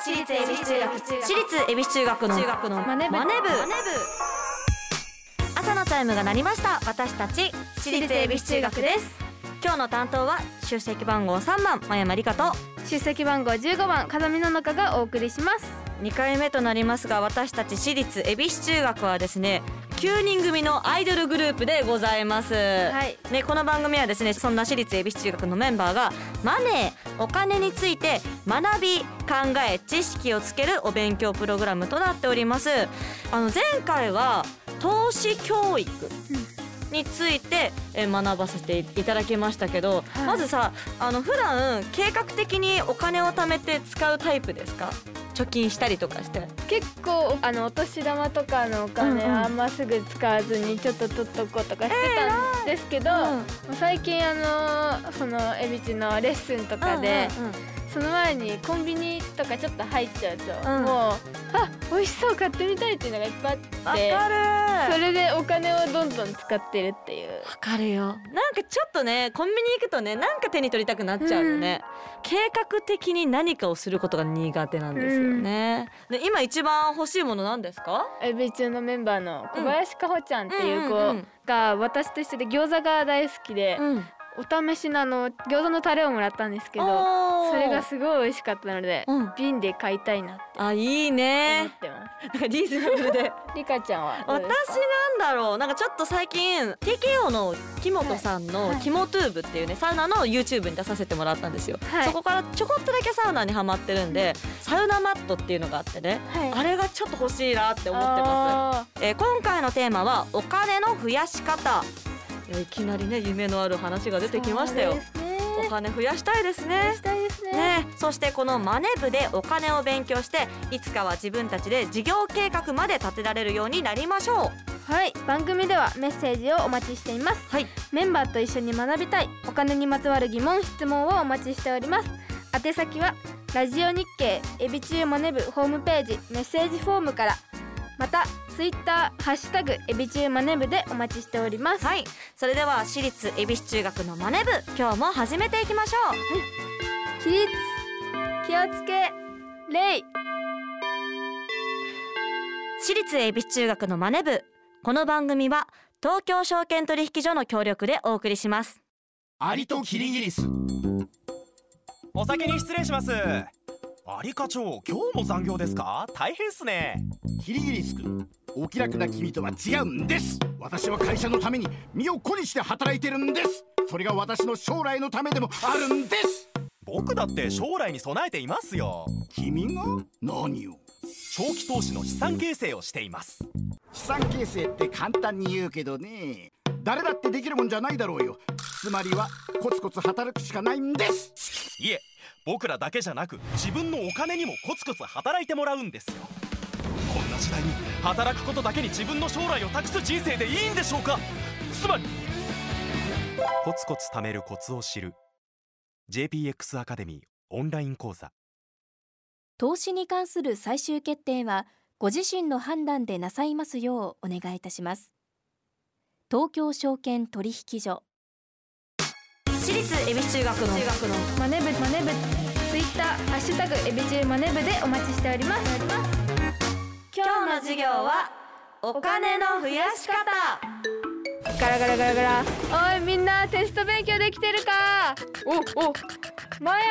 私立恵比寿中学私立恵比寿中学の中学のマネ部。マネ部。朝のチャイムが鳴りました。私たち私立恵比寿中学です。今日の担当は出席番号3番真山理香と。出席番号15番風見の中がお送りします。2回目となりますが私たち私立恵比寿中学はですね9人組のアイドルグループでございます、はい。ね、この番組はですねそんな私立恵比寿中学のメンバーがマネーお金について学び考え知識をつけるお勉強プログラムとなっております。あの前回は投資教育についてえ学ばせていただきましたけど、はい。まずさあの普段計画的にお金を貯めて使うタイプですか？貯金したりとかして。結構あのお年玉とかのお金あんますぐ使わずにちょっと取っとこうとかしてたんですけど、うんもう最近あのそのエビチのレッスンとかで、うんうんうんその前にコンビニとかちょっと入っちゃうと、うん。もうあ美味しそう買ってみたいっていうのがいっぱいあってわかる。それでお金をどんどん使ってるっていう。わかるよ。なんかちょっとねコンビニ行くとねなんか手に取りたくなっちゃうよね、計画的に何かをすることが苦手なんですよね、で今一番欲しいものなんですか？エビ中のメンバーの小林かほちゃんっていう子うんうんうん。が私と一緒で餃子が大好きで、うんお試しのあの餃子のタレをもらったんですけどそれがすごい美味しかったので、うん。瓶で買いたいなって。あいい思ねってます。なんかリーズナブルで。リカちゃんは私なんだろう。なんかちょっと最近 TKO の木本さんのはい。キモトゥーブっていうねサウナの YouTube に出させてもらったんですよ、はい。そこからちょこっとだけサウナにハマってるんでサウナマットっていうのがあってねはい。あれがちょっと欲しいなって思ってます。す。えー今回のテーマはお金の増やし方いやいきなりね夢のある話が出てきましたよ。お金増やしたいです増ねやしたいですね。ね、そしてこのマネ部でお金を勉強していつかは自分たちで事業計画まで立てられるようになりましょう。はい。番組ではメッセージをお待ちしています。はい。メンバーと一緒に学びたいお金にまつわる疑問質問をお待ちしております。宛先はラジオ日経エビチューマネ部ホームページメッセージフォームからまたツイッターハッシュタグエビチューマネ部でお待ちしております。はい。それでは私立恵比寿中学のマネ部今日も始めていきましょう。起立気をつけ礼私立恵比寿中学のマネ部この番組は東京証券取引所の協力でお送りします。アリとキリギリス。お先に失礼しますアリ課長今日も残業ですか？大変っすね。キリギリス君お気楽な君とは違うんです。私は会社のために身を粉にして働いてるんです。それが私の将来のためでもあるんです。僕だって将来に備えていますよ。君が？何を？長期投資の資産形成をしています。資産形成って簡単に言うけどね。誰だってできるもんじゃないだろうよ。つまりはコツコツ働くしかないんです。いえ僕らだけじゃなく自分のお金にもコツコツ働いてもらうんですよ。こんな時代に働くことだけに自分の将来を託す人生でいいんでしょうか？つまりコツコツ貯めるコツを知る。JPX アカデミーオンライン講座。投資に関する最終決定はご自身の判断でなさいますようお願いいたします。東京証券取引所。立恵比寿中学の中学のマネ部マネ部ツイッターハッシュタグエビチューマネ部でお待ちしております。今日の授業はお金の増やし方。ガラガラガラガラ。おいみんなテスト勉強できてるか？おお前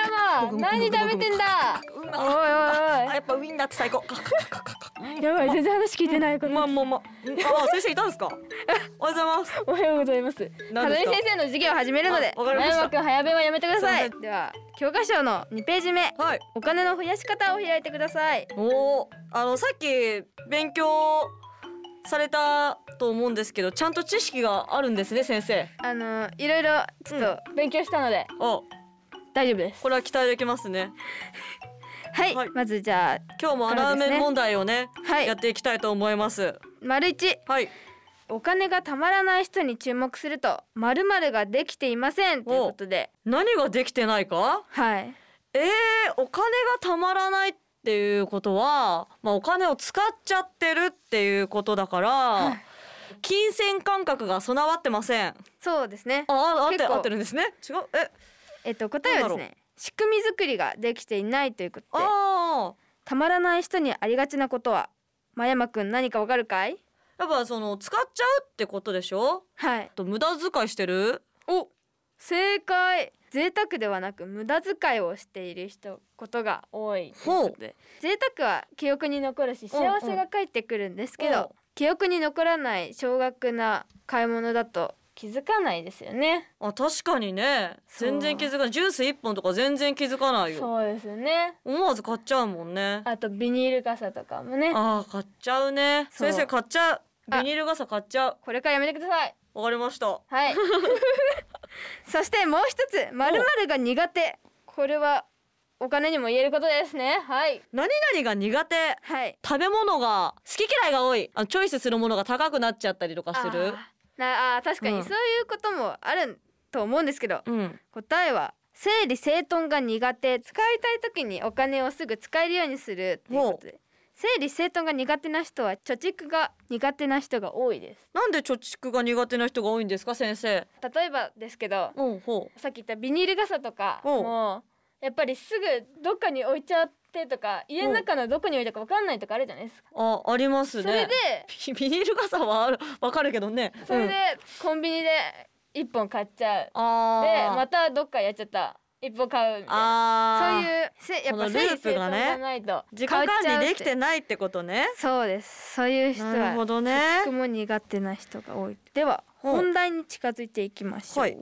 山何食べてんだおいおいあやっぱウィンナーって最高やばい全然話聞いてないこれまあまあまああ先生いたんですかおはようございますおはようございますか風見先生の授業を始めるのでわかりました前山くん早弁はやめてくださいでは教科書の2ページ目はいお金の増やし方を開いてくださいおあのさっき勉強されたと思うんですけどちゃんと知識があるんですね先生あのいろいろちょっと勉強したのであ大丈夫です。これは期待できますね。はい、はい。まずじゃあ今日も穴埋め問題をねはい。やっていきたいと思います。丸一。はい。お金がたまらない人に注目すると〇〇ができていません。ということで。何ができてないか？はい。えー、お金がたまらないっていうことは、まあ、お金を使っちゃってるっていうことだから、金銭感覚が備わってません。あそうですね。あ合って合ってるんですね。違う？ええっと答えはですね仕組み作りができていないということであたまらない人にありがちなことは真山くん何かわかるかい？やっぱその使っちゃうってことでしょ？はい。と無駄遣いしてる？お正解。贅沢ではなく無駄遣いをしている人ことが多いという贅沢は記憶に残るし幸せが返ってくるんですけど、うん。記憶に残らない少額な買い物だと気づかないですよね。あ確かにね。全然気づかない。ジュース一本とか全然気づかないよ。そうですよね。思わず買っちゃうもんね。あとビニール傘とかもね。あー買っちゃうね。先生買っちゃう。あ。ビニール傘買っちゃう。これからやめてください。わかりました。はい。そしてもう一つ。〇〇が苦手。これはお金にも言えることですね。はい。何々が苦手。はい。食べ物が好き嫌いが多い。あチョイスするものが高くなっちゃったりとかするなあー確かうん。にそういうこともあると思うんですけど、うん。答えは整理整頓が苦手。使いたい時にお金をすぐ使えるようにするっていうことで整理整頓が苦手な人は貯蓄が苦手な人が多いです。なんで貯蓄が苦手な人が多いんですか先生。例えばですけどさっき言ったビニール傘とかおう。もやっぱりすぐどっかに置いちゃってとか家の中のどこに置いたか分かんないとかあるじゃないですか。うあありますね。それでビビニール傘はあるわかるけどね。うんそれでコンビニで一本買っちゃう。あでーまたどっかやっちゃった。一本買うみたいな。そういうせやっぱループがね。時間管理できてないってことね。そうです。そういう人はなるほどね。も苦手な人が多い。では本題に近づいていきましょう、はい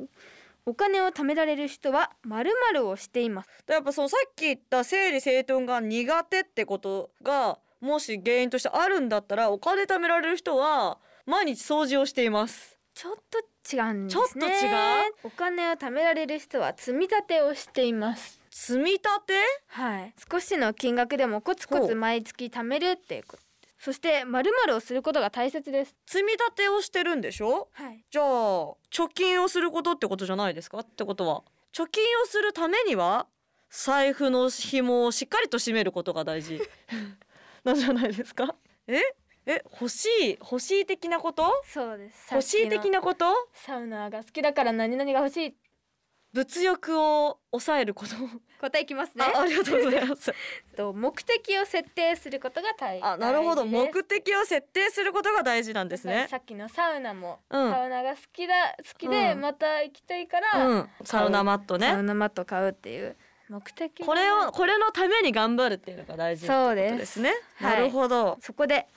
お金を貯められる人は〇〇をしています。やっぱそのさっき言った整理整頓が苦手ってことがもし原因としてあるんだったらお金貯められる人は毎日掃除をしています。ちょっと違うんですね。ちょっと違う？お金を貯められる人は積み立てをしています。積み立て？はい。少しの金額でもコツコツ毎月貯めるっていうことそして〇〇をすることが大切です。積み立てをしてるんでしょ？はい。じゃあ貯金をすることってことじゃないですかってことは。貯金をするためには財布の紐をしっかりと締めることが大事。なんじゃないですか？え？え？欲しい欲しい的なこと？そうです。欲しい的ななこと？サウナが好きだから何々が欲しい。物欲を抑えること答えいきますね。あありがとうございます。と目的を設定することが大あなるほど。目的を設定することが大事なんですね。さっきのサウナも、うん。サウナが好きだ好きでうん。また行きたいから、うん。サウナマットね。サウナマット買うっていう目的これをこれのために頑張るっていうのが大事そうですです。ねはい。なるほど。そこで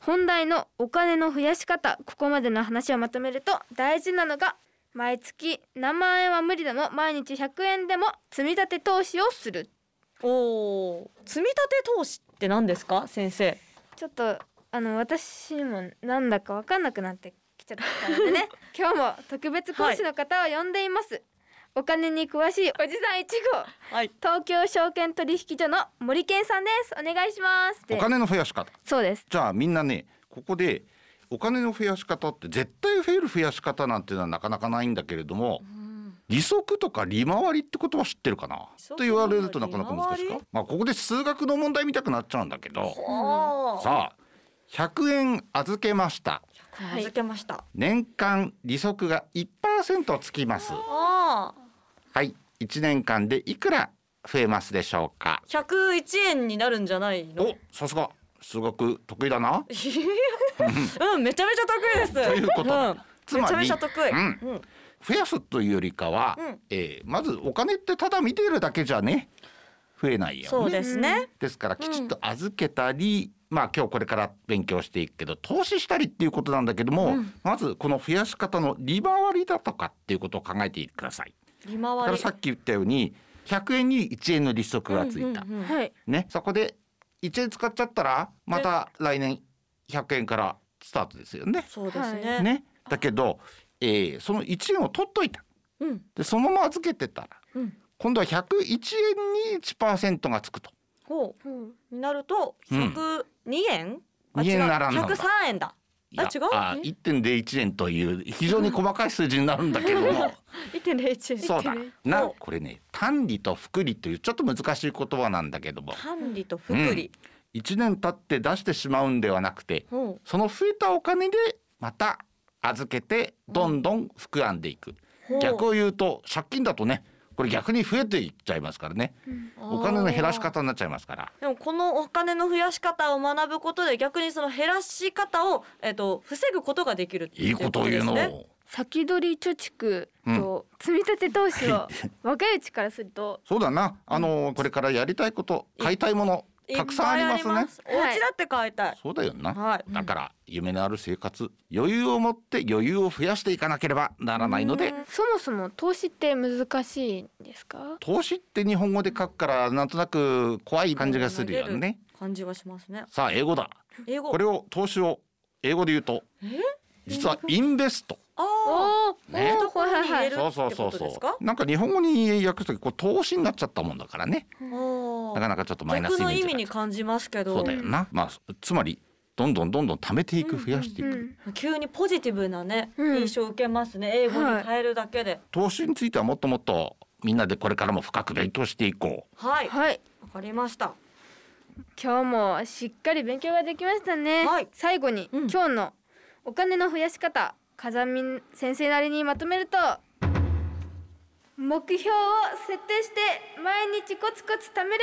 本題のお金の増やし方ここまでの話をまとめると大事なのが毎月何万円は無理でも毎日100円でも積み立て投資をする。おお積み立て投資って何ですか？先生。ちょっとあの私にもなんだか分かんなくなってきちゃったのでね。今日も特別講師の方を呼んでいます、お金に詳しいおじさん1号。はい。東京証券取引所の森健さんです。お願いします。でお金の増やし方。そうです。じゃあみんなねここでお金の増やし方って絶対増える増やし方なんていうのはなかなかないんだけれども利息とか利回りってことは知ってるかな？息と言われるとなかなか難しいか？まあここで数学の問題見たくなっちゃうんだけど。あさあ100円預けました。あ預けました。年間利息が1%つきます。はい。1年間でいくら増えますでしょうか？101円になるんじゃないの？おさすが数学得意だな。うんめちゃめちゃ得意です。ということ。だうん。つまりめちゃめちゃ得意。うん。うん。増やすというよりかは、うん。えーまずお金ってただ見ているだけじゃね増えないよね。そうですね。ですからきちっと預けたり、まあ今日これから勉強していくけど投資したりっていうことなんだけども、まずこの増やし方の利回りだとかっていうことを考えてください。利だか回りらさっき言ったように100円に1円の利息がついた、うんうんうん。はい。ねそこで1円使っちゃったらまた来年100円からスタートですよね。そうですね。ね。だけど、えーその1円を取っといた。うん。でそのまま預けてたら、うん。今度は101円に1%がつくと。ほう。になるとうん102円？あ2円違うならんのだ103円だあ違う？え？あ1.01円という非常に細かい数字になるんだけども。1.01円そうだ。ほなうこれね単利と複利というちょっと難しい言葉なんだけども。管理と福利1年経って出してしまうんではなくてほその増えたお金でまた預けてどんどん膨らんでいく、う。逆を言うと借金だとねこれ逆に増えていっちゃいますからね。お金の減らし方になっちゃいますから。でもこのお金の増やし方を学ぶことで逆にその減らし方を、えっと防ぐことができるっていいことを言うの。ですね先取り貯蓄と積み立て投資は若いうちからすると。そうだな。あのこれからやりたいこと買いたいものたくさんありますね。お家だって買いたい、そうだよな、はい。だから夢のある生活余裕を持って余裕を増やしていかなければならないので。そもそも投資って難しいんですか？投資って日本語で書くからなんとなく怖い感じがするよね。感じがしますね。さあ英語だ。英語。これを投資を英語で言うとえ？実はインベスト。あおお、ね。懐に入れるそうそうそうってことですか？そう。なんか日本語に訳すときこう投資になっちゃったもんだからね。あーなかなかちょっとマイナスイメージが。逆の意味に感じますけど。そうだよな。まあつまりどんどんどんどん貯めていく増やしていく、うん急にポジティブなね、うん。印象を受けますね。英語に変えるだけで。投資についてはもっともっとみんなでこれからも深く勉強していこう。はい。わ、はい。かりました。今日もしっかり勉強ができましたね、はい。最後に、うん。今日のお金の増やし方風見先生なりにまとめると目標を設定して毎日コツコツ貯める。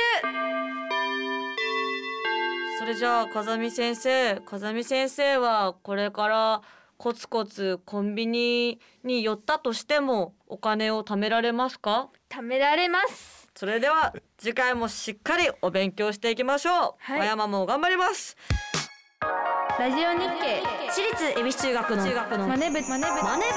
それじゃあ風見先生風見先生はこれからコツコツコンビニに寄ったとしてもお金を貯められますか？貯められます。それでは次回もしっかりお勉強していきましょう、はい。小山も頑張ります。ラジオ日経私立恵比寿中学の中学のマネ部マネ部マネ部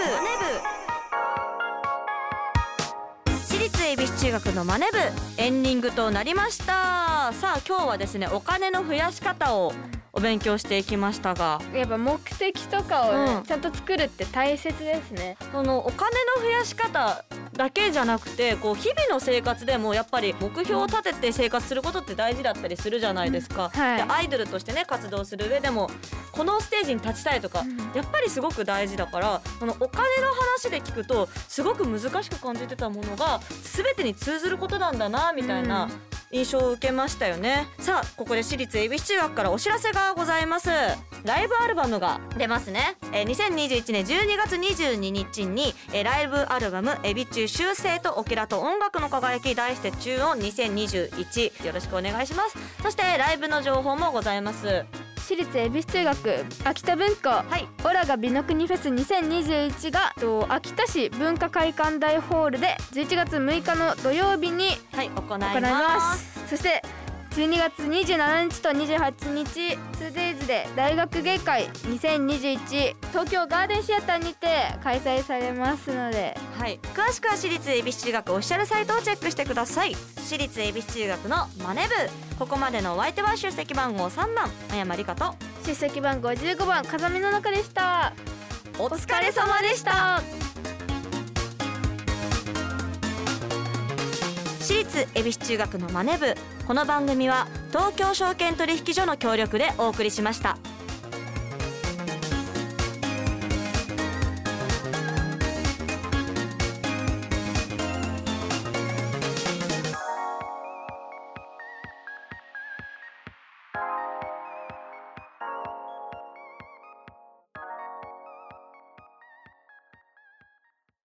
私立恵比寿中学のマネ部エンディングとなりました。さあ今日はですねお金の増やし方をお勉強していきましたが。やっぱ目的とかをね、うん。ちゃんと作るって大切ですね。そのお金の増やし方だけじゃなくてこう日々の生活でもやっぱり目標を立てて生活することって大事だったりするじゃないですか、はい。でアイドルとしてね活動する上でもこのステージに立ちたいとか、やっぱりすごく大事だからそのお金の話で聞くとすごく難しく感じてたものが全てに通ずることなんだなみたいなうん。印象を受けましたよね。さあここで私立恵比寿中学からお知らせがございます。ライブアルバムが出ますね、えー2021年12月22日に、えーライブアルバム「エビ中修正とオケラと音楽の輝き」題して中音2021よろしくお願いします。そしてライブの情報もございます私立恵比寿中学秋田文庫はい。オラが美の国フェス2021がと秋田市文化会館大ホールで11月6日の土曜日にはい行います。行います。そして12月27日と28日 2days で大学芸会2021東京ガーデンシアターにて開催されますので。はい、詳しくは私立恵比寿中学オフィシャルサイトをチェックしてください。私立恵比寿中学のマネ部。ここまでのお相手は出席番号3番真山理香と。出席番号15番風見の中でした。お疲れ様でした私立恵比寿中学のマネ部。この番組は東京証券取引所の協力でお送りしました。